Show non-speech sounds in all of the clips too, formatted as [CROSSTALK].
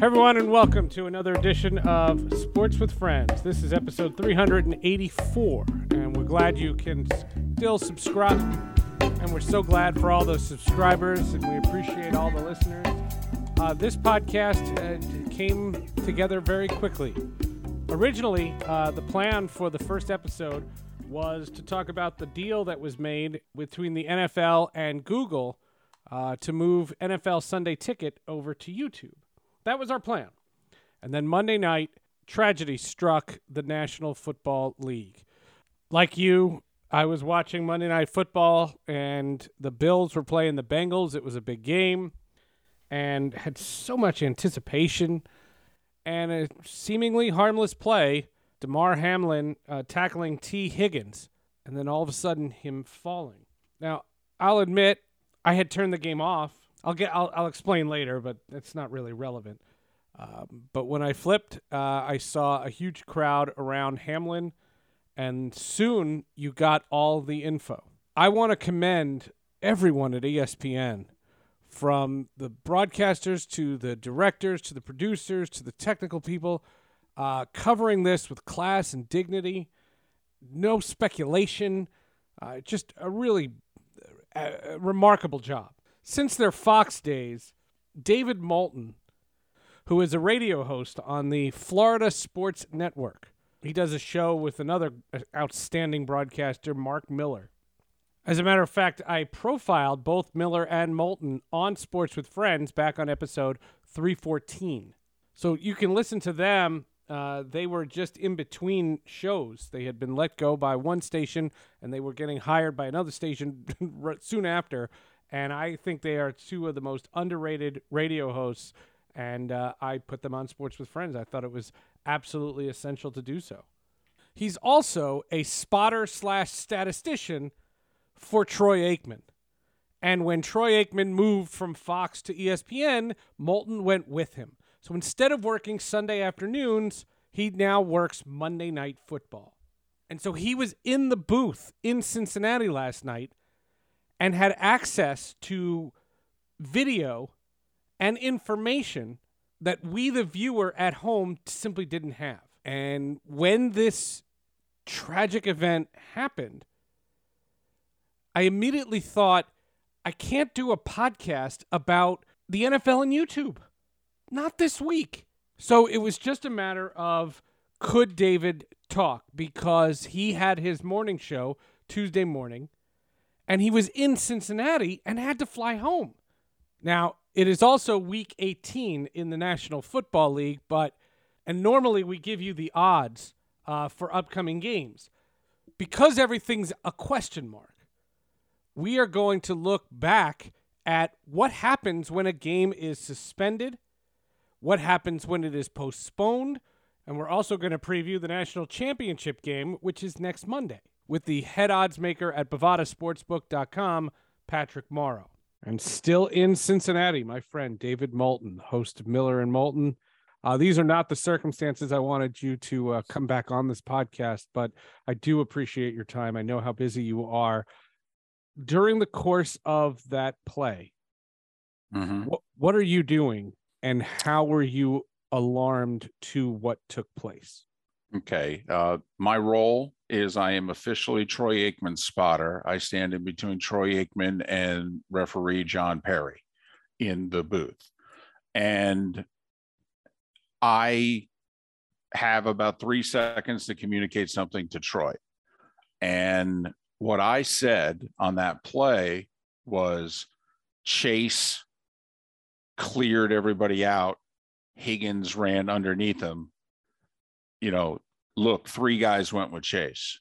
Everyone, and welcome to another edition of Sports with Friends. This is episode 384, and we're glad you can still subscribe. And we're so glad for all those subscribers, and we appreciate all the listeners. Uh, this podcast uh, came together very quickly. Originally, uh, the plan for the first episode was to talk about the deal that was made between the NFL and Google uh, to move NFL Sunday Ticket over to YouTube. That was our plan. And then Monday night, tragedy struck the National Football League. Like you, I was watching Monday Night Football, and the Bills were playing the Bengals. It was a big game and had so much anticipation and a seemingly harmless play. Damar Hamlin uh, tackling Tee Higgins, and then all of a sudden him falling. Now, I'll admit I had turned the game off I'll get. I'll, I'll explain later, but it's not really relevant. Um, but when I flipped, uh, I saw a huge crowd around Hamlin, and soon you got all the info. I want to commend everyone at ESPN, from the broadcasters to the directors to the producers to the technical people, uh, covering this with class and dignity, no speculation, uh, just a really uh, remarkable job since their Fox days, David Moulton, who is a radio host on the Florida Sports Network, he does a show with another outstanding broadcaster, Mark Miller. As a matter of fact, I profiled both Miller and Moulton on Sports with Friends back on episode 314. So you can listen to them. Uh, they were just in between shows. They had been let go by one station and they were getting hired by another station [LAUGHS] soon after and I think they are two of the most underrated radio hosts. And uh, I put them on Sports with Friends. I thought it was absolutely essential to do so. He's also a spotter slash statistician for Troy Aikman. And when Troy Aikman moved from Fox to ESPN, Moulton went with him. So instead of working Sunday afternoons, he now works Monday night football. And so he was in the booth in Cincinnati last night and had access to video and information that we, the viewer at home, simply didn't have. And when this tragic event happened, I immediately thought, I can't do a podcast about the NFL and YouTube. Not this week. So it was just a matter of could David talk because he had his morning show Tuesday morning and he was in Cincinnati and had to fly home. Now, it is also week 18 in the National Football League, but and normally we give you the odds uh, for upcoming games. Because everything's a question mark, we are going to look back at what happens when a game is suspended, what happens when it is postponed, and we're also going to preview the national championship game, which is next Monday with the head odds maker at bovadasportsbook.com, Patrick Morrow. And still in Cincinnati, my friend David Moulton, host of Miller and Moulton. Uh, these are not the circumstances I wanted you to uh, come back on this podcast, but I do appreciate your time. I know how busy you are. During the course of that play, mm-hmm. what, what are you doing and how were you alarmed to what took place? Okay. Uh, my role is I am officially Troy Aikman's spotter. I stand in between Troy Aikman and referee John Parry in the booth. And I have about three seconds to communicate something to Troy. And what I said on that play was Chase cleared everybody out. Higgins ran underneath him you know, look, three guys went with Chase.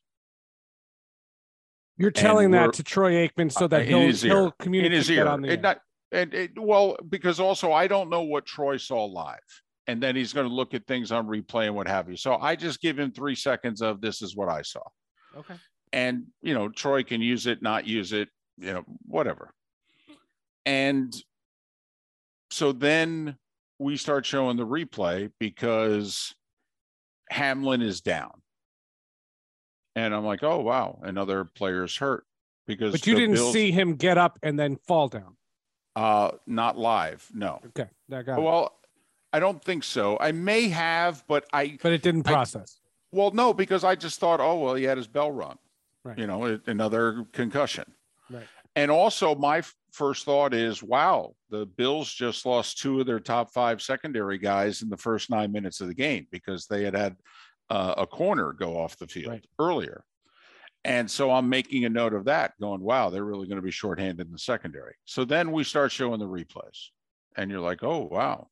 You're telling that to Troy Aikman so that he'll, he'll communicate in his ear. on the it not, and it, well, because also I don't know what Troy saw live, and then he's going to look at things on replay and what have you. So I just give him three seconds of this is what I saw. Okay. And you know, Troy can use it, not use it, you know, whatever. And so then we start showing the replay because Hamlin is down. And I'm like, oh wow, another player's hurt because. But you didn't Bills, see him get up and then fall down. Uh, not live, no. Okay, that got well. I don't think so. I may have, but I. But it didn't I- process. Well, no, because I just thought, oh well, he had his bell rung. Right. You know, another concussion. And also, my first thought is, wow, the Bills just lost two of their top five secondary guys in the first nine minutes of the game because they had had uh, a corner go off the field Right. earlier. And so I'm making a note of that, going, wow, they're really going to be shorthanded in the secondary. So then we start showing the replays, and you're like, oh, wow.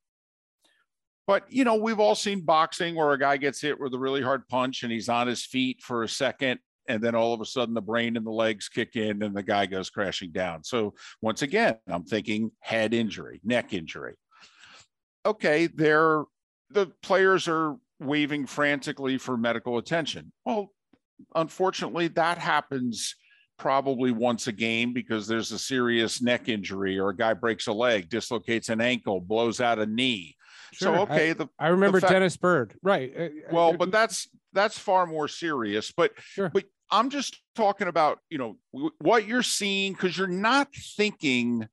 But, you know, we've all seen boxing where a guy gets hit with a really hard punch and he's on his feet for a second. And then all of a sudden, the brain and the legs kick in and the guy goes crashing down. So, once again, I'm thinking head injury, neck injury. Okay, they're the players are waving frantically for medical attention. Well, unfortunately, that happens probably once a game because there's a serious neck injury or a guy breaks a leg, dislocates an ankle, blows out a knee. Sure. So okay, the I, remember fact- Dennis Byrd. Right. Uh, well, uh, but that's that's far more serious. But Sure. but I'm just talking about you know what you're seeing because you're not thinking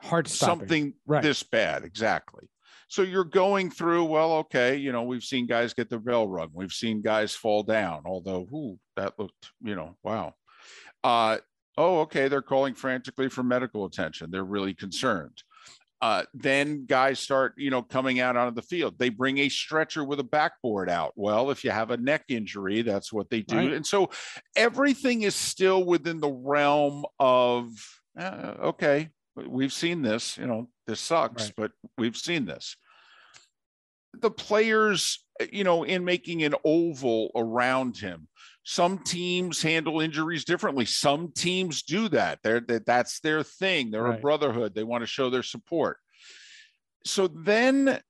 heart stopping. something Right. this bad exactly. So you're going through. Well, okay, you know we've seen guys get the bell rung. We've seen guys fall down. Although, ooh, that looked you know wow. Uh, oh, okay, they're calling frantically for medical attention. They're really concerned. Uh, then guys start, you know, coming out onto the field. They bring a stretcher with a backboard out. Well, if you have a neck injury, that's what they do. Right. And so everything is still within the realm of, uh, okay, we've seen this, you know, this sucks, Right. but we've seen this. The players, you know, in making an oval around him, some teams handle injuries differently. Some teams do that. They're that that's their thing. They're a brotherhood. They want to show their support. So then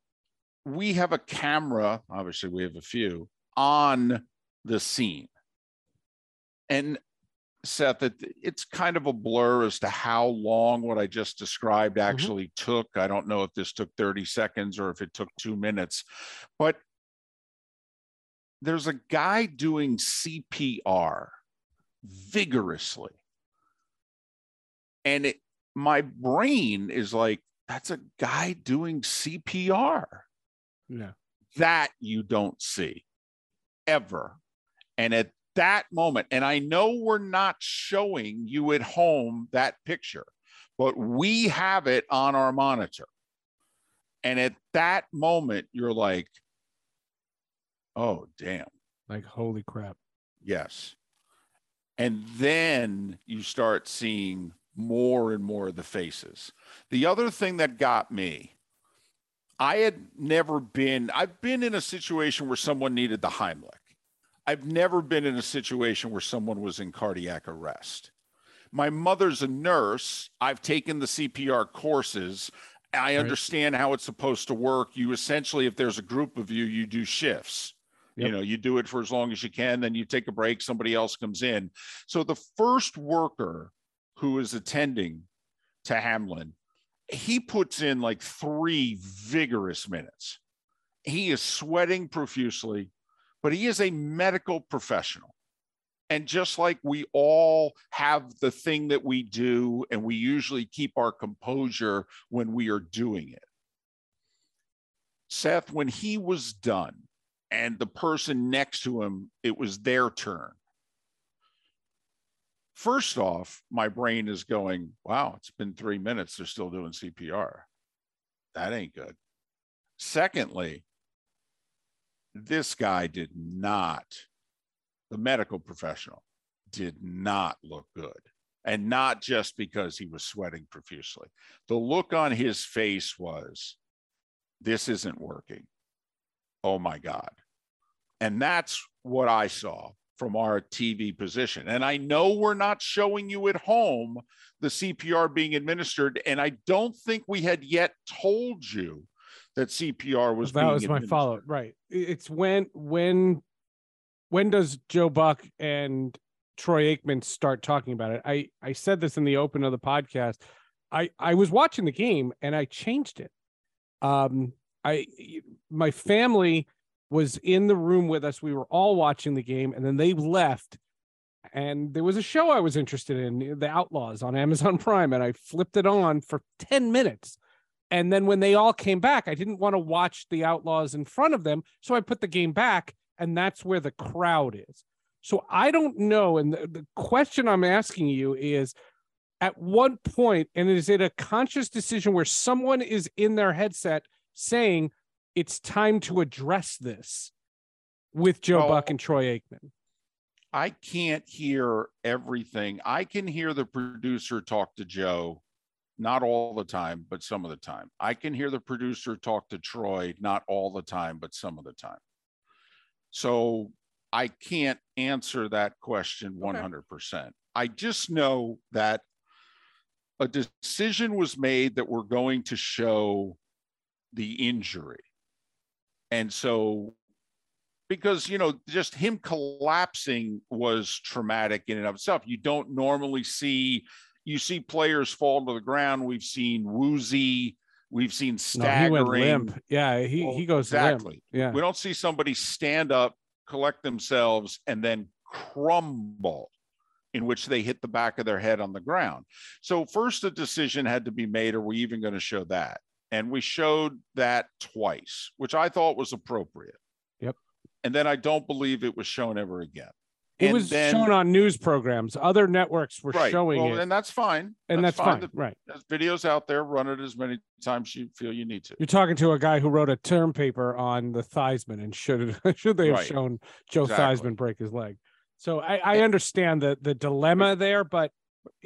we have a camera, obviously we have a few on the scene. And Seth, it, it's kind of a blur as to how long what I just described mm-hmm. actually took. I don't know if this took 30 seconds or if it took two minutes, but there's a guy doing CPR vigorously. And it, my brain is like, that's a guy doing CPR Yeah. that you don't see ever. And at that moment, and I know we're not showing you at home that picture, but we have it on our monitor. And at that moment, you're like, oh, damn. Like holy crap. Yes. And then you start seeing more and more of the faces. The other thing that got me, I had never been, I've been in a situation where someone needed the Heimlich. I've never been in a situation where someone was in cardiac arrest. My mother's a nurse. I've taken the CPR courses. I Right. understand how it's supposed to work. You essentially, if there's a group of you, you do shifts. You know, you do it for as long as you can, then you take a break, somebody else comes in. So the first worker who is attending to Hamlin, he puts in like three vigorous minutes. He is sweating profusely, but he is a medical professional. And just like we all have the thing that we do, and we usually keep our composure when we are doing it. Seth, when he was done, and the person next to him, it was their turn. First off, my brain is going, wow, it's been three minutes. They're still doing CPR. That ain't good. Secondly, this guy did not, the medical professional did not look good. And not just because he was sweating profusely. The look on his face was, this isn't working oh my God. And that's what I saw from our TV position. And I know we're not showing you at home the CPR being administered. And I don't think we had yet told you that CPR was that was my follow up. Right. It's when when when does Joe Buck and Troy Aikman start talking about it? I I said this in the open of the podcast. I I was watching the game and I changed it. Um I my family was in the room with us. We were all watching the game and then they left and there was a show I was interested in, eh, The Outlaws on [LAUGHS] Amazon Prime and I flipped it on for 10 minutes And then when they all came back, I didn't want to watch the Outlaws in front of them. So I put the game back, and that's where the crowd is. So I don't know. And the, the question I'm asking you is at what point, and is it a conscious decision where someone is in their headset saying it's time to address this with Joe Buck and Troy Aikman? I can't hear everything. I can hear the producer talk to Joe, not all the time, but some of the time. I can hear the producer talk to Troy, not all the time, but some of the time. So I can't answer that question 100%. I just know that a decision was made that we're going to show the injury. And so because you know just him collapsing was traumatic in and of itself you don't normally see you see players fall to the ground we've seen woozy we've seen No, he staggering limp. Yeah, he, Well, he goes exactly. Yeah. we don't see somebody stand up collect themselves and then crumble in which they hit the back of their head on the ground so first a decision had to be made are we even going to show that and we showed that twice which i thought was appropriate Yep. and then i don't believe it was shown ever again It And was then- shown on news programs. Other networks were right showing well, it, and that's fine and that's, fine. The- Right. There's videos out there run it as many times you feel you need to You're talking to a guy who wrote a term paper on the Theismann and should [LAUGHS] should they have Right. shown Joe Exactly. Theismann break his leg. So I, I understand the the dilemma there, but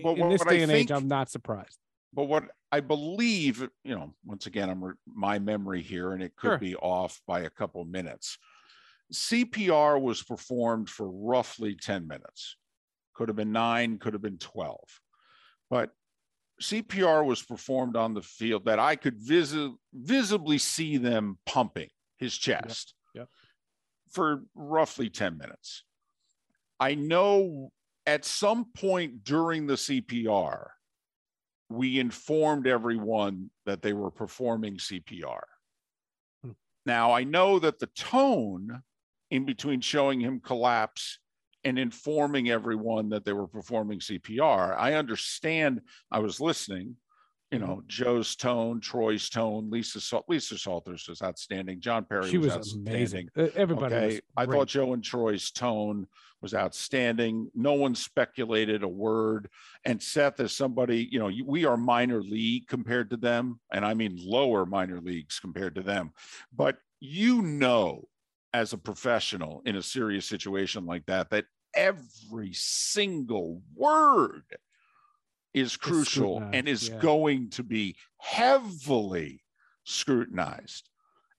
Well, in this what I day and age, I'm not surprised. But what I believe, you know, once again, I'm my memory here, and it could Sure. be off by a couple minutes. CPR was performed for roughly 10 minutes. Could have been nine, could have been 12. But CPR was performed on the field that I could visi- visibly see them pumping his chest yep. for roughly 10 minutes. I know at some point during the CPR, we informed everyone that they were performing CPR. Hmm. Now, I know that the tone in between showing him collapse and informing everyone that they were performing CPR, I understand. I was listening, you Mm-hmm. know, Joe's tone, Troy's tone, Lisa Lisa Salters was outstanding. John Parry She was, was amazing. Everybody Okay. I thought Joe and Troy's tone was outstanding. No one speculated a word. And Seth, as somebody, you know, we are minor league compared to them. And I mean lower minor leagues compared to them. But you know, as a professional in a serious situation like that, that every single word is crucial and is yeah. going to be heavily scrutinized.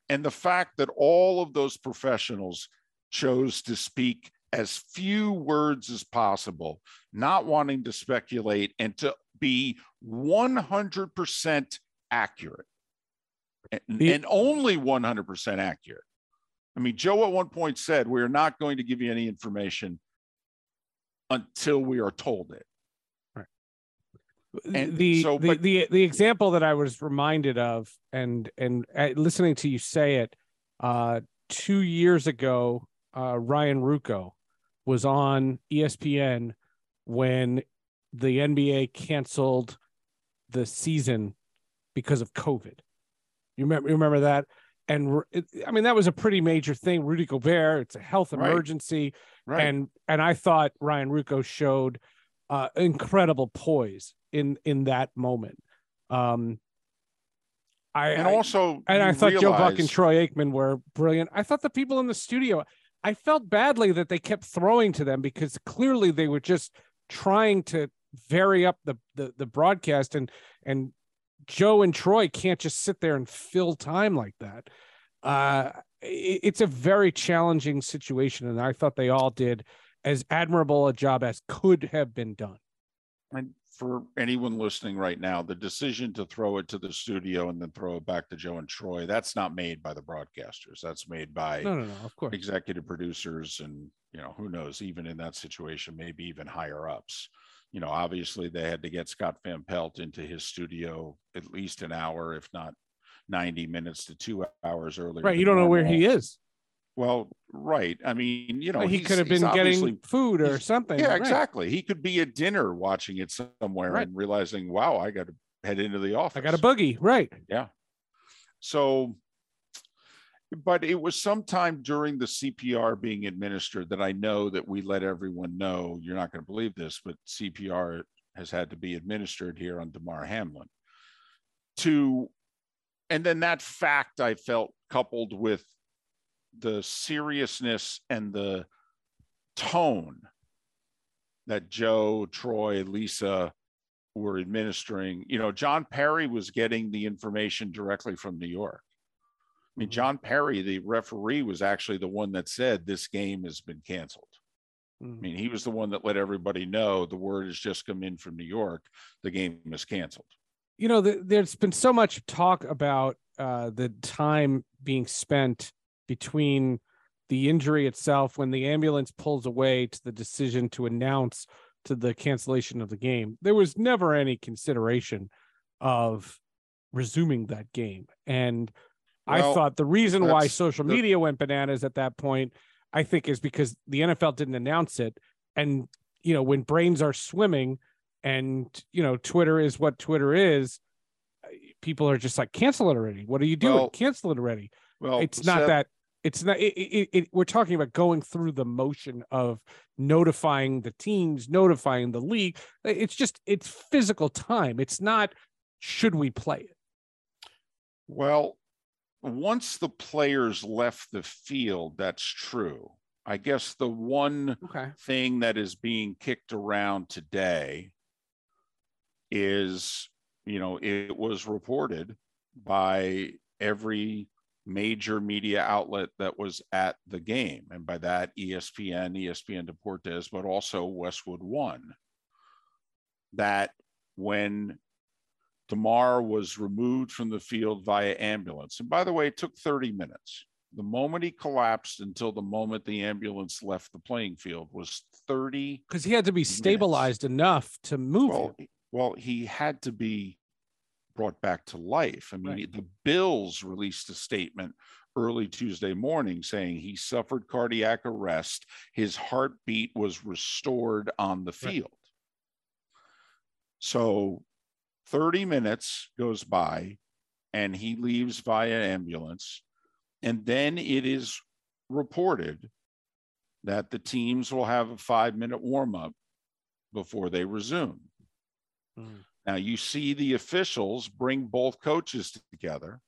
And the fact that all of those professionals chose to speak as few words as possible, not wanting to speculate and to be 100% accurate and, The- and only 100% accurate. I mean, Joe at one point said, We're not going to give you any information until we are told it. And the, so, the, but- the the example that I was reminded of, and and uh, listening to you say it, uh, two years ago, uh, Ryan Ruocco was on ESPN when the NBA canceled the season because of COVID. You remember? You remember that? And it, I mean, that was a pretty major thing. Rudy Gobert, it's a health Right. emergency Right. and and I thought Ryan Ruocco showed uh, incredible poise in in that moment. Um, I and I- also, and I you thought Joe Buck and Troy Aikman were brilliant. I thought the people in the studio, I felt badly that they kept throwing to them because clearly they were just trying to vary up the the, the broadcast and and Joe and Troy can't just sit there and fill time like that. Uh, it- it's a very challenging situation, and I thought they all did as admirable a job as could have been done. And for anyone listening right now, the decision to throw it to the studio and then throw it back to Joe and Troy, that's not made by the broadcasters. That's made by No, no, no, of course. executive producers and, you know, who knows, even in that situation, maybe even higher ups. You know, obviously they had to get Scott Van Pelt into his studio at least an hour, if not 90 minutes to two hours earlier. Right, you don't know where he is. Well, right. I mean, you know, he could have been getting food or something. yeah, right. exactly. He could be at dinner watching it somewhere Right. and realizing, wow, I got to head into the office. I got a boogie, right? Yeah. So, but it was sometime during the CPR being administered that I know that we let everyone know you're not going to believe this, but CPR has had to be administered here on Damar Hamlin. To, and then that fact I felt coupled with the seriousness and the tone that Joe, Troy, Lisa were administering. You know, John Parry was getting the information directly from New York. I mean, John Parry, the referee, was actually the one that said this game has been canceled. I mean, he was the one that let everybody know the word has just come in from New York. The game is canceled. You know, the, there's been so much talk about uh, the time being spent between the injury itself when the ambulance pulls away to the decision to announce to the cancellation of the game. There was never any consideration of resuming that game. And Well, I thought the reason why social media went bananas at that point, I think, is because the NFL didn't announce it. And, you know, when brains are swimming and, you know, Twitter is what Twitter is, people are just like, cancel it already. What are you doing? Well, cancel it already. Well, it's not Seth, that. It's not. It, it, it, we're talking about going through the motion of notifying the teams, notifying the league. It's just it's physical time. It's not. Should we play it? Well, once the players left the field, that's true. I guess the one Okay. thing that is being kicked around today is, you know, it was reported by every major media outlet that was at the game. And by that, ESPN, ESPN Deportes, but also Westwood One, that when Damar was removed from the field via ambulance, and by the way, it took 30 minutes. The moment he collapsed until the moment the ambulance left the playing field was 30 Because he had to be stabilized enough to move. well, well, he had to be brought back to life. I mean, Right. the Bills released a statement early Tuesday morning saying he suffered cardiac arrest. His heartbeat was restored on the Right. field. So 30 minutes goes by and he leaves via ambulance. And then it is reported that the teams will have a five minute warm up before they resume. Mhm. Now you see the officials bring both coaches together.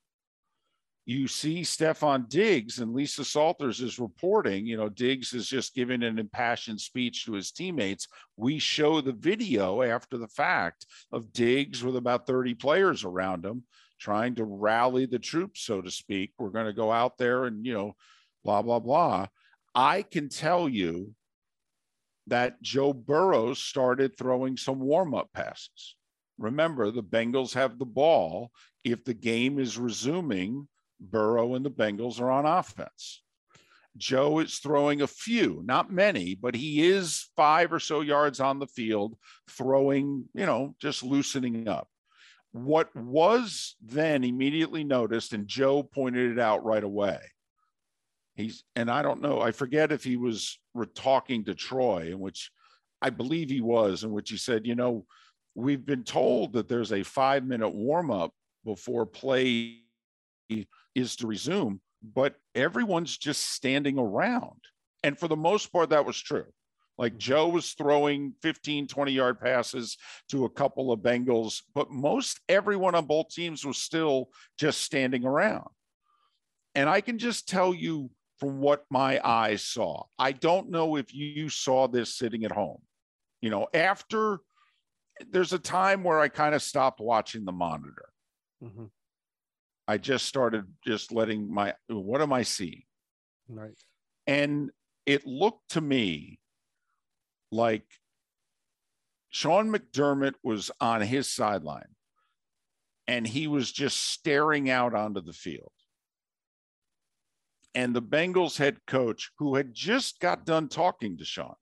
You see Stefon Diggs and Lisa Salters is reporting, you know, Diggs is just giving an impassioned speech to his teammates. We show the video after the fact of Diggs with about 30 players around him trying to rally the troops, so to speak. We're going to go out there and, you know, blah, blah, blah. I can tell you that Joe Burrow started throwing some warm up passes. Remember, the Bengals have the ball. If the game is resuming, Burrow and the Bengals are on offense. Joe is throwing a few, not many, but he is five or so yards on the field, throwing, you know, just loosening up. What was then immediately noticed, and Joe pointed it out right away. He's, and I don't know, I forget if he was talking to Troy, in which I believe he was, in which he said, you know, we've been told that there's a five minute warm up before play is to resume, but everyone's just standing around. And for the most part, that was true. Like mm-hmm. Joe was throwing 15, 20 yard passes to a couple of Bengals, but most everyone on both teams was still just standing around. And I can just tell you from what my eyes saw. I don't know if you saw this sitting at home. You know, after there's a time where I kind of stopped watching the monitor. Mhm. I just started just letting my what am I seeing? Right. And it looked to me like Sean McDermott was on his sideline and he was just staring out onto the field. And the Bengals head coach, who had just got done talking to Sean,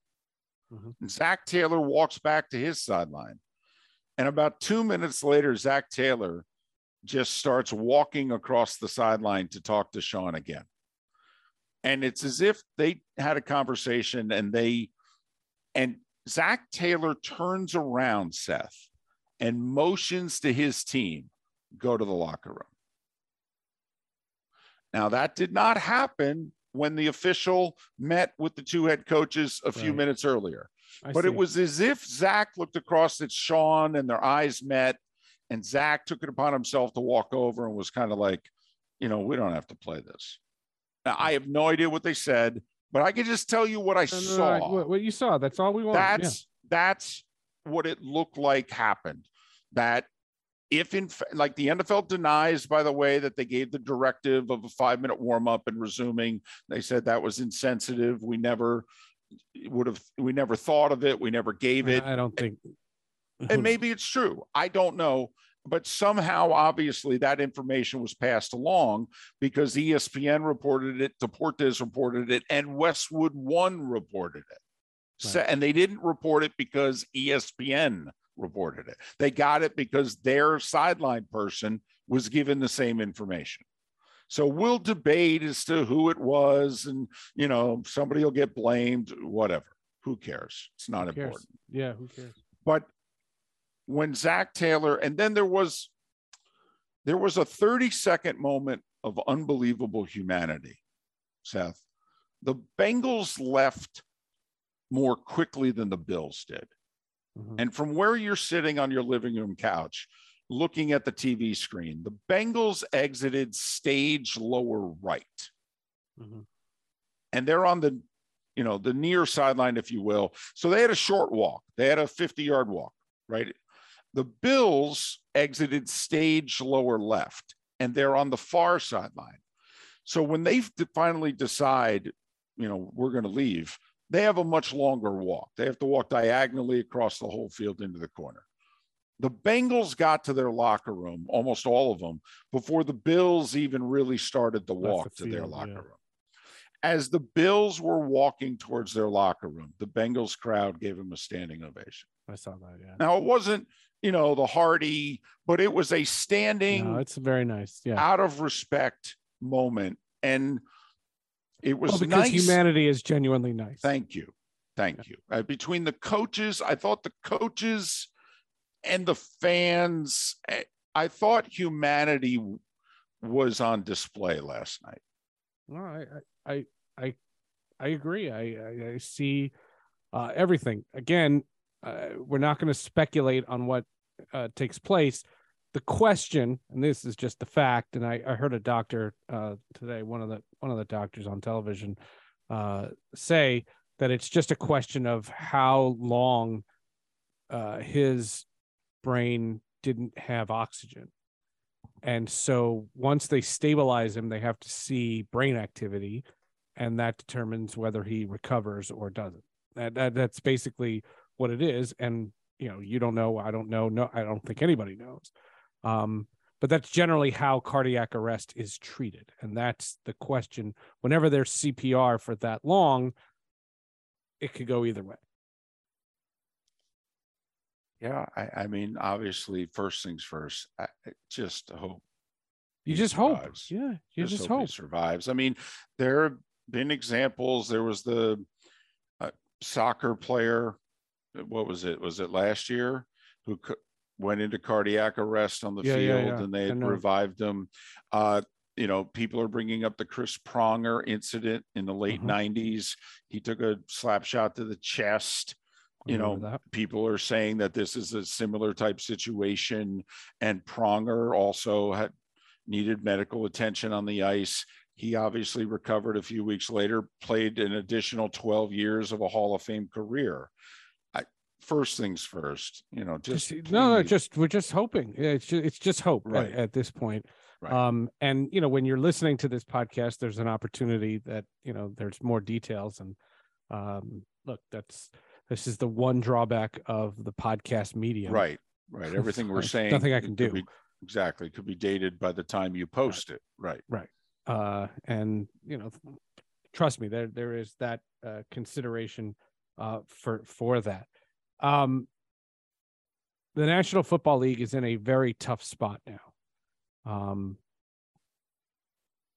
Mhm. Zac Taylor walks back to his sideline. And about two minutes later, Zac Taylor just starts walking across the sideline to talk to Sean again. And it's as if they had a conversation and they, and Zac Taylor turns around, Seth, and motions to his team go to the locker room. Now, that did not happen when the official met with the two head coaches a few Right. minutes earlier. I but see. it was as if Zac looked across at Sean and their eyes met, and Zac took it upon himself to walk over and was kind of like, you know, we don't have to play this. Now, I have no idea what they said, but I can just tell you what I No, no, no, saw. what, you saw. That's all we want. Yeah. that's that's what it looked like happened. That if in like the NFL denies, by the way, that they gave the directive of a five minute warm up and resuming, they said that was insensitive. We never would have, we never thought of it. We never gave it. I don't think. And maybe it's true. I don't know. But somehow, obviously, that information was passed along because ESPN reported it, Deportes reported it, and Westwood One reported it. So, and they didn't report it because ESPN reported it. They got it because their sideline person was given the same information. So we'll debate as to who it was, and you know, somebody will get blamed, whatever. Who cares? It's not cares? important. Yeah, who cares? But when Zac Taylor, and then there was there was a 30 second moment of unbelievable humanity, Seth. The Bengals left more quickly than the Bills did. Mhm. And from where you're sitting on your living room couch, looking at the TV screen, the Bengals exited stage lower right. Mhm. and they're on the you know the near sideline if you will. So they had a short walk. They had a 50 yard walk right? The bills exited stage lower left and they're on the far sideline. So when they finally decide you know we're going to leave they have a much longer walk they have to walk diagonally across the whole field into the corner the Bengals got to their locker room, almost all of them, before the Bills even really started the Left the walk to their locker yeah. room as the Bills were walking towards their locker room, the Bengals crowd gave them a standing ovation. I saw that. Yeah. Now it wasn't, you know, the hearty, but it was a standing No, it's very nice. Yeah. out of respect moment. And it was Well, because nice. humanity is genuinely nice. Thank you. Thank you. Uh, between the coaches, I thought the coaches and the fans, eh, I thought humanity was on display last night. No, I, I, I, I, agree. I, I, I see uh, everything. Again, uh, we're not going to speculate on what uh, takes place. The question, and this is just the fact, and I, I heard a doctor uh, today, one of the one of the doctors on television, uh, say that it's just a question of how long uh, his brain didn't have oxygen. And so once they stabilize him, they have to see brain activity, and that determines whether he recovers or doesn't. That, that that's basically what it is. And you know, you don't know, I don't know, no, I don't think anybody knows. Um, but that's generally how cardiac arrest is treated, and that's the question. Whenever there's CPR for that long, it could go either way. Yeah, I, I mean, obviously, first things first. I, just hope You just hope, yeah, you just, he hope. survives. I mean, there have been examples. There was the uh, soccer player. What was it? Was it last year who went into cardiac arrest on the Yeah, field yeah, yeah. and they had revived him? Uh, you know, people are bringing up the Chris Pronger incident in the late Mhm. 90s. He took a slap shot to the chest you know, that. people are saying that this is a similar type situation. And Pronger also had needed medical attention on the ice. He obviously recovered a few weeks later, played an additional 12 years of a Hall of Fame career. First things first, you know, just no, no, just we're just hoping. It's just, it's just hope at- Right. at, this point. Right. Um, and you know, when you're listening to this podcast, there's an opportunity that you know there's more details. And um, look, that's this is the one drawback of the podcast medium. right, right. [LAUGHS] Everything we're saying, nothing I can do. be- exactly, could be dated by the time you post it. Right. Right. Uh, and you know, trust me, there there is that uh, consideration uh, for for that. Um, the National Football League is in a very tough spot now. Um,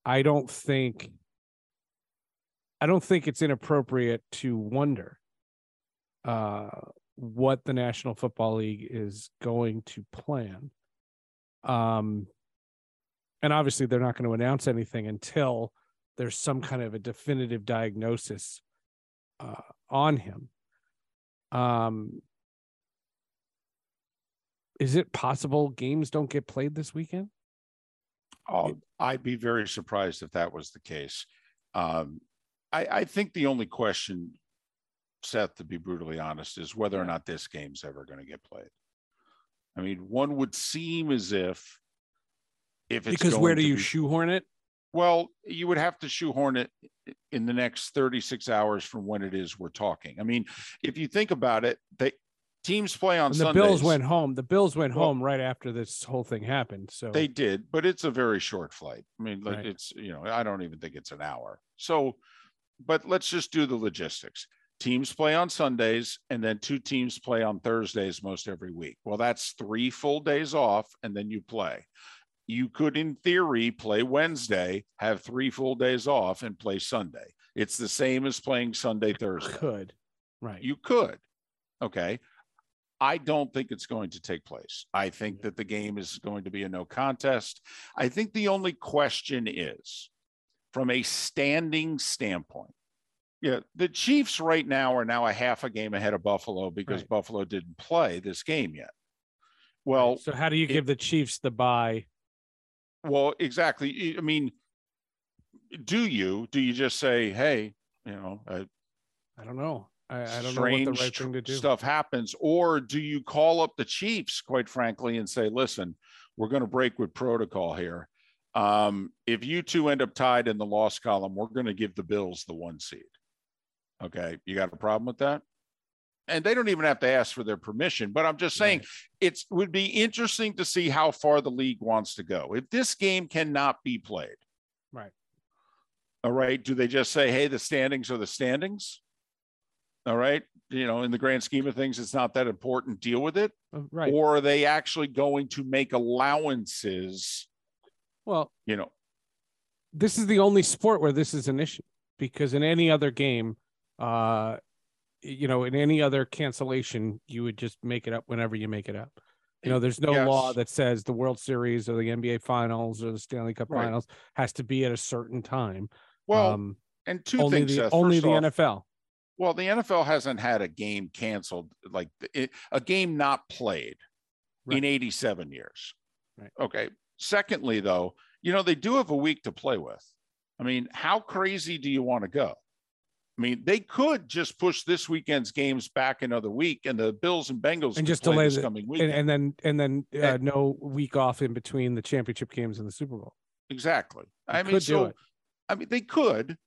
I don't think I don't think it's inappropriate to wonder uh, what the National Football League is going to plan. Um, and obviously, they're not going to announce anything until there's some kind of a definitive diagnosis uh, on him. Um, is it possible games don't get played this weekend? Oh, I'd be very surprised if that was the case. Um, I, I, think the only question, Seth, to be brutally honest, is whether or not this game's ever going to get played. I mean, one would seem as if if it's because where do you be, shoehorn it? Well, you would have to shoehorn it in the next 36 hours from when it is we're talking. I mean, if you think about it, they teams play on and the Sundays. Bills went home. The Bills went well, home right after this whole thing happened. So they did, but it's a very short flight. I mean, like Right. it's you know, I don't even think it's an hour. So, but let's just do the logistics. Teams play on Sundays, and then two teams play on Thursdays most every week. Well, that's three full days off, and then you play. You could, in theory, play Wednesday, have three full days off, and play Sunday. It's the same as playing Sunday, Thursday. could. Right. You could. Okay. I don't think it's going to take place. I think that the game is going to be a no contest. I think the only question is from a standing standpoint. Yeah, the Chiefs right now are now a half a game ahead of Buffalo because Right. Buffalo didn't play this game yet. Well, so how do you it- give the Chiefs the bye? Well, exactly. I mean, do you do you just say, "Hey, you know, uh, I don't know. I, I don't know what the right thing to do. stuff happens or do you call up the chiefs quite frankly and say listen we're going to break with protocol here um, if you two end up tied in the loss column we're going to give the bills the one seed okay you got a problem with that and they don't even have to ask for their permission but i'm just saying Right. it's would be interesting to see how far the league wants to go if this game cannot be played Right. all right do they just say hey the standings are the standings all right you know in the grand scheme of things it's not that important deal with it Uh, Right. or are they actually going to make allowances well, you know this is the only sport where this is an issue because in any other game, uh, you know, in any other cancellation, you would just make it up whenever you make it up. You know, there's no law that says the World Series or the NBA Finals or the Stanley Cup Right. Finals has to be at a certain time. well um, and two only things the Seth. only the off, NFL. well the nfl hasn't had a game canceled like it, a game not played Right. in 87 years Right. okay secondly though you know they do have a week to play with i mean how crazy do you want to go I mean, they could just push this weekend's games back another week, and the Bills and Bengals And just play delay this the- coming And, weekend. and then and then uh, And- no week off in between the championship games and the Super Bowl. exactly. I mean, so. I mean, they could.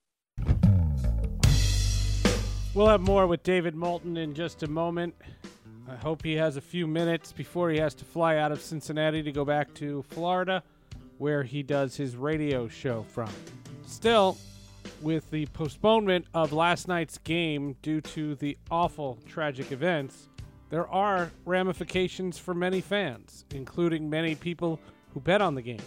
We'll have more with David Moulton in just a moment. I hope he has a few minutes before he has to fly out of Cincinnati to go back to Florida, where he does his radio show from. Still, with the postponement of last night's game due to the awful tragic events, there are ramifications for many fans, including many people who bet on the game.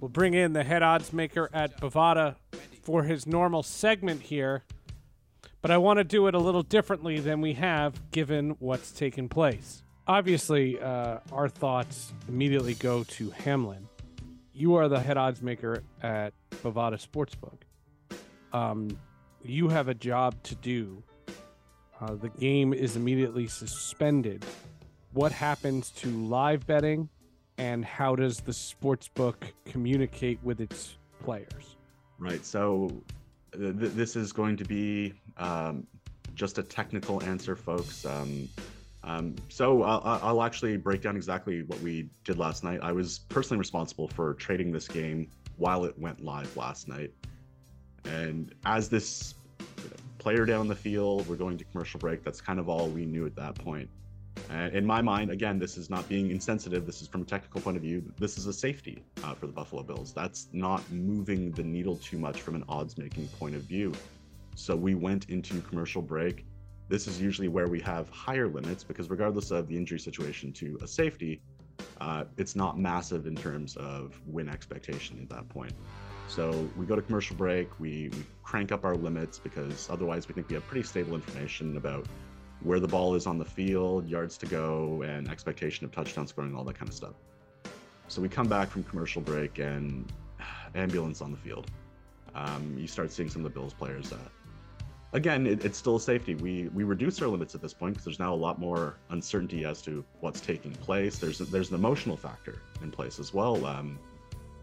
We'll bring in the head odds maker at Bovada for his normal segment here but I want to do it a little differently than we have given what's taken place. Obviously, uh, our thoughts immediately go to Hamlin. You are the head odds maker at Bovada Sportsbook. Um, you have a job to do. Uh, the game is immediately suspended. What happens to live betting, and how does the sportsbook communicate with its players? Right. So th- th- this is going to be um, just a technical answer, folks. Um, um, so I'll- I'll actually break down exactly what we did last night. I was personally responsible for trading this game while it went live last night. And as this player down the field, we're going to commercial break. That's kind of all we knew at that point. And in my mind, again, this is not being insensitive. This is from a technical point of view. This is a safety uh, for the Buffalo Bills. That's not moving the needle too much from an odds making point of view. So we went into commercial break. This is usually where we have higher limits because, regardless of the injury situation to a safety, uh, it's not massive in terms of win expectation at that point. So we go to commercial break, we, we crank up our limits because otherwise we think we have pretty stable information about where the ball is on the field, yards to go, and expectation of touchdown scoring, all that kind of stuff. So we come back from commercial break and [SIGHS] ambulance on the field. Um, you start seeing some of the Bills players. Uh, again, it, it's still a safety. We we reduce our limits at this point because there's now a lot more uncertainty as to what's taking place. There's there's an emotional factor in place as well. Um,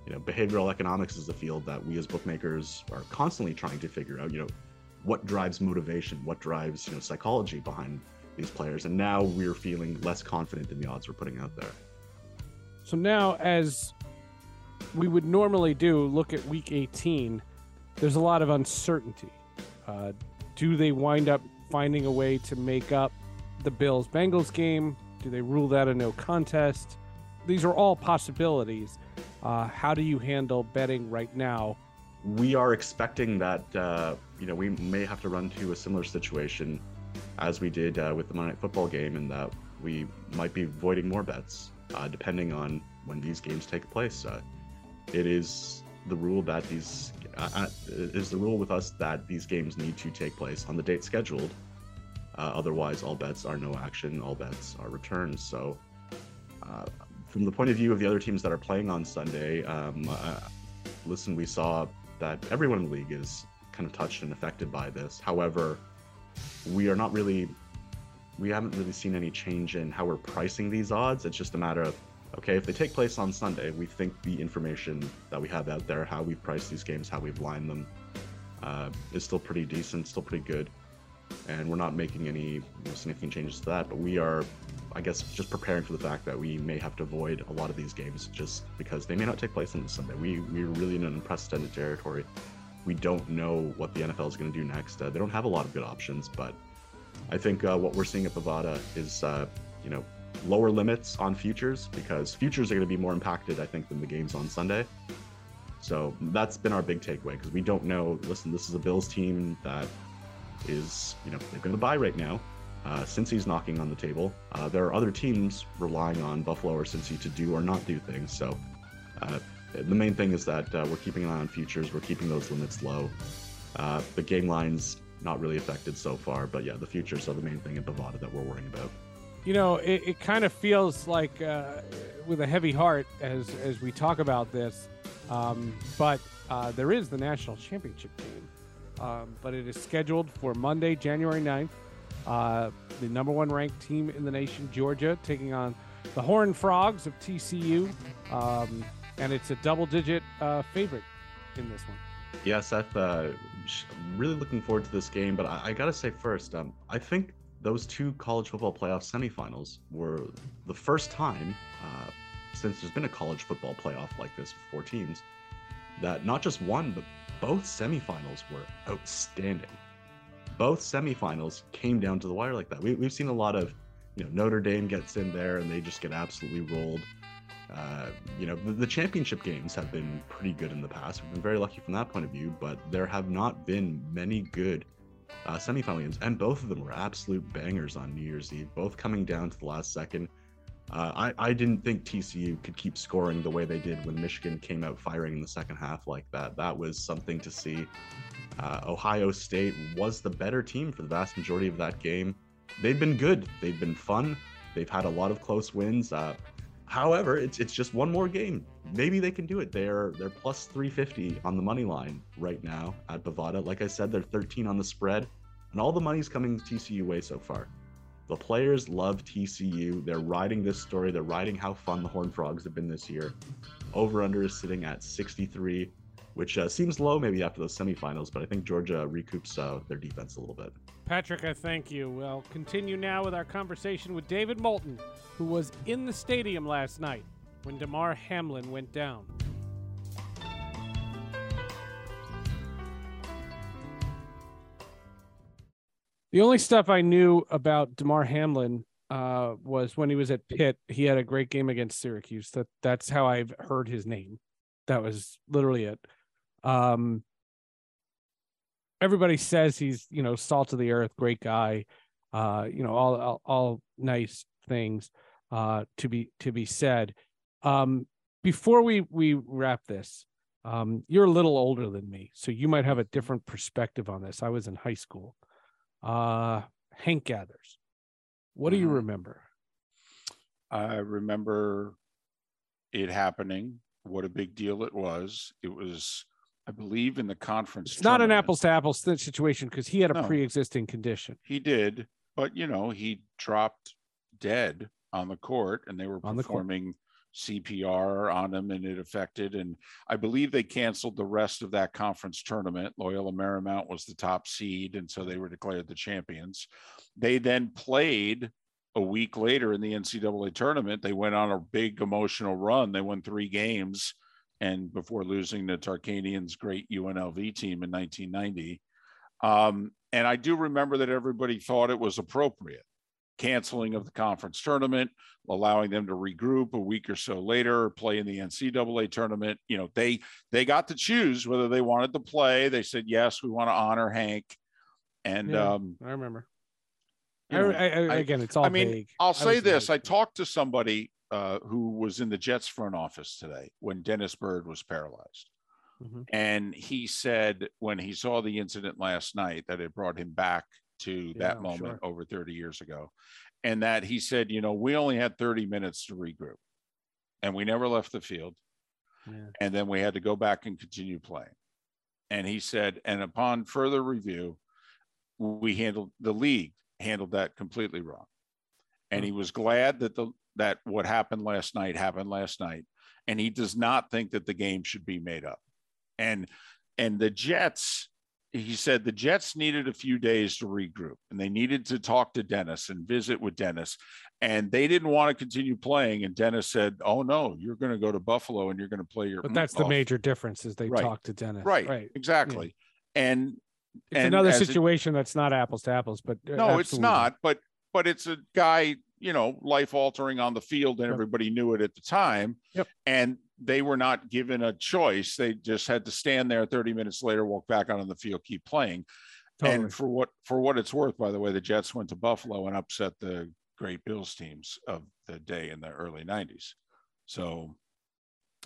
you know, behavioral economics is a field that we as bookmakers are constantly trying to figure out. You know, what drives motivation, what drives you know psychology behind these players, and now we're feeling less confident in the odds we're putting out there. So now, as we would normally do, look at week 18. There's a lot of uncertainty. Uh, do they wind up finding a way to make up the Bills Bengals game? Do they rule that a no contest? These are all possibilities. Uh, how do you handle betting right now? We are expecting that uh, you know we may have to run to a similar situation as we did uh, with the Monday Night Football game, and that we might be voiding more bets uh, depending on when these games take place. Uh, it is the rule that these uh, is the rule with us that these games need to take place on the date scheduled. Otherwise, all bets are no action. All bets are returns. So, uh, from the point of view of the other teams that are playing on Sunday, um, uh, listen, we saw that everyone in the league is kind of touched and affected by this. However, we are not really, we haven't really seen any change in how we're pricing these odds. It's just a matter of okay, if they take place on Sunday, we think the information that we have out there, how we price these games, how we've lined them, uh, is still pretty decent, still pretty good. And we're not making any you know, significant changes to that, but we are, I guess, just preparing for the fact that we may have to avoid a lot of these games just because they may not take place on Sunday. We, we're really in an unprecedented territory. We don't know what the NFL is going to do next. Uh, they don't have a lot of good options, but I think uh, what we're seeing at Bovada is, uh, you know, lower limits on futures because futures are going to be more impacted, I think, than the games on Sunday. So that's been our big takeaway because we don't know. Listen, this is a Bills team that is, you know, they're going to buy right now. Uh, Cincy's knocking on the table. Uh, there are other teams relying on Buffalo or Cincy to do or not do things. So uh, the main thing is that uh, we're keeping an eye on futures. We're keeping those limits low. Uh, the game lines not really affected so far, but yeah, the futures are the main thing in Bovada that we're worrying about you know, it, it kind of feels like uh, with a heavy heart as as we talk about this, um, but there is the national championship game, um, but it is scheduled for Monday, January 9th. Uh, the number one ranked team in the nation, Georgia, taking on the Horned Frogs of TCU, um, and it's a double-digit uh, favorite in this one. Yeah, Seth, uh, really looking forward to this game, but I, I gotta say first, um, I think those two college football playoff semifinals were the first time uh, since there's been a college football playoff like this, four teams, that not just one, but both semifinals were outstanding. Both semifinals came down to the wire like that. We, we've seen a lot of, you know, Notre Dame gets in there and they just get absolutely rolled. Uh, you know, the, the, championship games have been pretty good in the past. We've been very lucky from that point of view, but there have not been many good uh, semifinal games, and both of them were absolute bangers on New Year's Eve, both coming down to the last second. Uh, I, I didn't think TCU could keep scoring the way they did when Michigan came out firing in the second half like that. That was something to see. Uh, Ohio State was the better team for the vast majority of that game. They've been good. They've been fun. They've had a lot of close wins. Uh, however, it's it's just one more game. Maybe they can do it. They're they're plus 350 on the money line right now at Bovada. Like I said, they're 13 on the spread, and all the money's coming TCU way so far. The players love TCU. They're riding this story. They're riding how fun the Horned Frogs have been this year. Over under is sitting at 63, which uh, seems low maybe after those semifinals, but I think Georgia recoups uh, their defense a little bit. Patrick, I thank you. We'll continue now with our conversation with David Moulton, who was in the stadium last night when Damar Hamlin went down. The only stuff I knew about Damar Hamlin uh, was when he was at Pitt. He had a great game against Syracuse. That that's how I've heard his name. That was literally it. Um, everybody says he's you know salt of the earth, great guy. Uh, you know all all, all nice things uh, to be to be said. Um, before we we wrap this, um, you're a little older than me, so you might have a different perspective on this. I was in high school. Uh, Hank Gathers, What do you Mhm. remember? I remember it happening. What a big deal it was. It was, I believe, in the conference. It's not an apples to apples situation because he had a No. pre-existing condition. He did, but you know, he dropped dead on the court, and they were On performing CPR on him, and it affected. And I believe they canceled the rest of that conference tournament. Loyola Marymount was the top seed, and so they were declared the champions. They then played a week later in the NCAA tournament. They went on a big emotional run. They won three games, and before losing to Tarkanian's great UNLV team in 1990. Um, and I do remember that everybody thought it was appropriate. Canceling of the conference tournament, allowing them to regroup a week or so later, play in the NCAA tournament. You know, they they got to choose whether they wanted to play. They said yes, we want to honor Hank. And Yeah. um, I remember. I, know, I, I, again, it's all I mean, vague. I'll say this: high I talked to somebody uh, who was in the Jets front office today when Dennis Byrd was paralyzed. Mhm. And he said when he saw the incident last night that it brought him back to Yeah, that moment sure. over 30 years ago. And that he said, you know, we only had 30 minutes to regroup and we never left the field. Yeah. And then we had to go back and continue playing. And he said, and upon further review, we handled the league handled that completely wrong. And he hmm. was glad that the that what happened last night happened last night. And he does not think that the game should be made up. And and the Jets, he said the Jets needed a few days to regroup and they needed to talk to Dennis and visit with Dennis. And they didn't want to continue playing. And Dennis said, Oh no, you're going to go to Buffalo and you're going to play your But that's the off." major difference is they Right. talk to Dennis. right, Right. exactly. And It's And another as it- situation that's not apples to apples, but uh, no, it's not. But but it's a guy, you know, life altering on the field, and Yep. everybody knew it at the time. Yep. And they were not given a choice. They just had to stand there 30 minutes later, walk back out on the field, keep playing. Totally. And for what for what it's worth, by the way, the Jets went to Buffalo and upset the great Bills teams of the day in the early 90s. So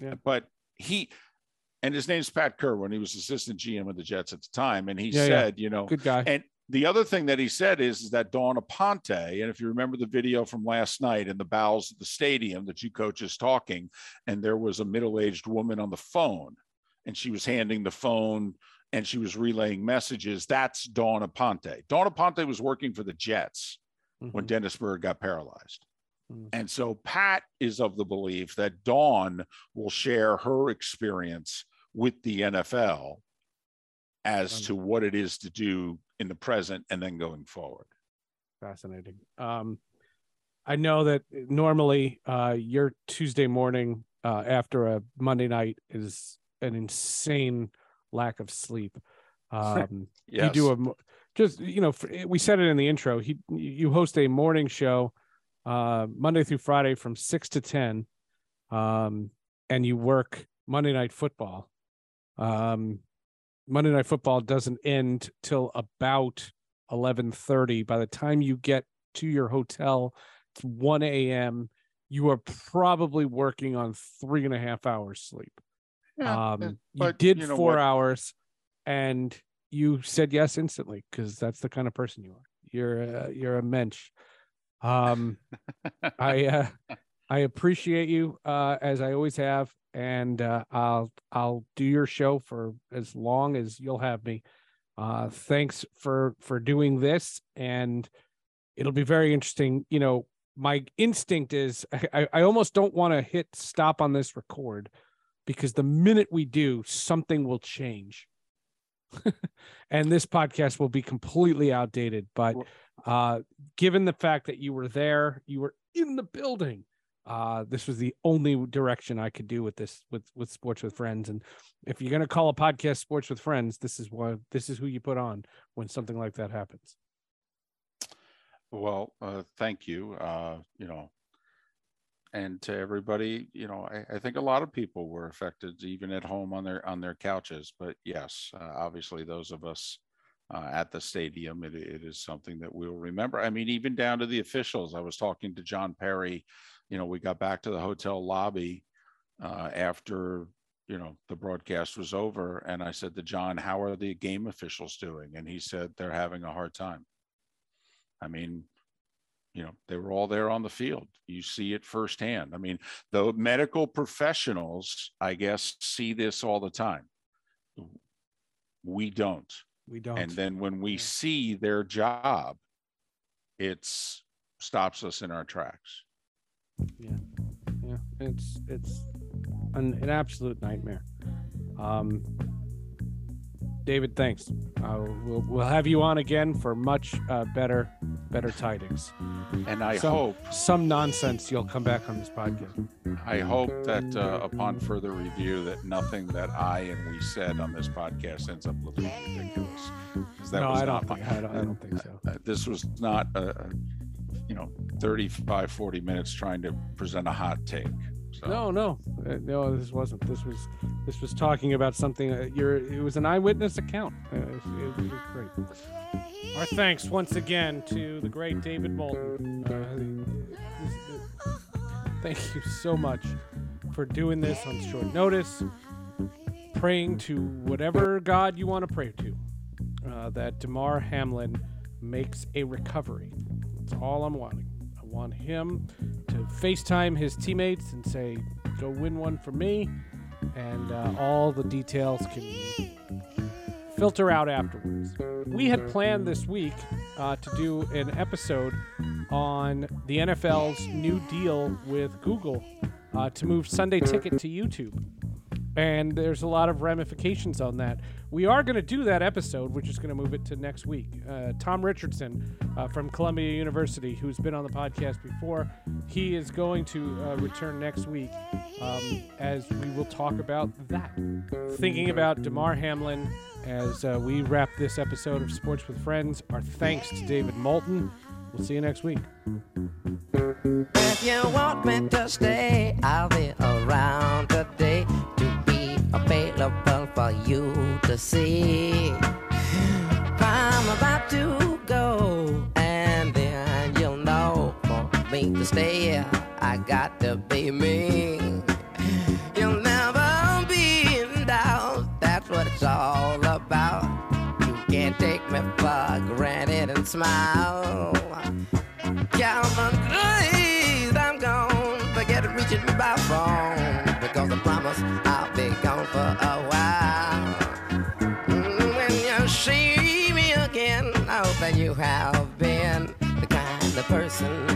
Yeah. but he and his name's Pat Kirwan. He was assistant GM of the Jets at the time. And he Yeah, yeah. said, you know, Good guy. and the other thing that he said is, is that Dawn Aponte, and if you remember the video from last night in the bowels of the stadium, the two coaches talking, and there was a middle-aged woman on the phone, and she was handing the phone and she was relaying messages. That's Dawn Aponte. Dawn Aponte was working for the Jets when Mhm. Dennis Byrd got paralyzed. Mm. And so Pat is of the belief that Dawn will share her experience with the NFL as to what it is to do in the present and then going forward. Fascinating. Um, I know that normally uh, your Tuesday morning uh, after a Monday night is an insane lack of sleep. [LAUGHS] Um, You do a just you know we said it in the intro. He you host a morning show uh, Monday through Friday from six to ten, um, and you work Monday night football. Um, Monday night football doesn't end till about eleven thirty. By the time you get to your hotel, it's one a.m. You are probably working on three and a half hours sleep. Yeah, um, you but did you know four what? hours, and you said yes instantly because that's the kind of person you are. You're a, you're a mensch. Um, [LAUGHS] I uh, I appreciate you uh, as I always have, and uh, I'll I'll do your show for as long as you'll have me. Uh, thanks for for doing this, and it'll be very interesting. You know, my instinct is [LAUGHS] I, I almost don't want to hit stop on this record because the minute we do, something will change. [LAUGHS] and this podcast will be completely outdated. But uh, given the fact that you were there, you were in the building. Uh, this was the only direction I could do with this with with sports with friends. And if you're gonna call a podcast sports with friends, this is what this is who you put on when something like that happens. Well, uh, thank you. Uh, you know, and to everybody, you know, I, I think a lot of people were affected, even at home on their on their couches. But yes, uh, obviously, those of us uh, at the stadium, it, it is something that we'll remember. I mean, even down to the officials. I was talking to John Parry. You know, we got back to the hotel lobby uh, after you know the broadcast was over, and I said to John, "How are the game officials doing?" And he said they're having a hard time. I mean, you know, they were all there on the field. You see it firsthand. I mean, the medical professionals, I guess, see this all the time. We don't. We don't. And then when we see their job, it stops us in our tracks. Yeah, yeah. It's it's an, an absolute nightmare. Um, David, thanks. Uh, we'll we'll have you on again for much uh, better better tidings. And I Some- hope, Some nonsense. You'll come back on this podcast. I hope that uh, upon further review, that nothing that I and we said on this podcast ends up looking ridiculous. that no, I don't my- think. I don't, I don't think so. [LAUGHS] this was not a, a, you know 35 40 minutes trying to present a hot take so No, no, uh, no. This wasn't. This was. This was talking about something. Uh, you're. It was an eyewitness account. Uh, it, was- it was great. Our thanks once again to the great David Moulton. Uh, uh, thank you so much for doing this on short notice. Praying to whatever God you want to pray to, uh, that Damar Hamlin makes a recovery. That's all I'm wanting. I want him to FaceTime his teammates and say, "Go win one for me," and uh, all the details can filter out afterwards. We had planned this week uh, to do an episode on the NFL's new deal with Google uh, to move Sunday Ticket to YouTube. And there's a lot of ramifications on that. We are going to do that episode. We're just going to move it to next week. Uh, Tom Richardson uh, from Columbia University, who's been on the podcast before, he is going to uh, return next week um, as we will talk about that. Thinking about Damar Hamlin as uh, we wrap this episode of Sports with Friends. Our thanks to David Moulton. We'll see you next week. If you want me to stay, I'll be around today available for you to see. I'm about to go, and then you'll know for me to stay. I got to be me. You'll never be in doubt. That's what it's all about. You can't take me for granted and smile. Again,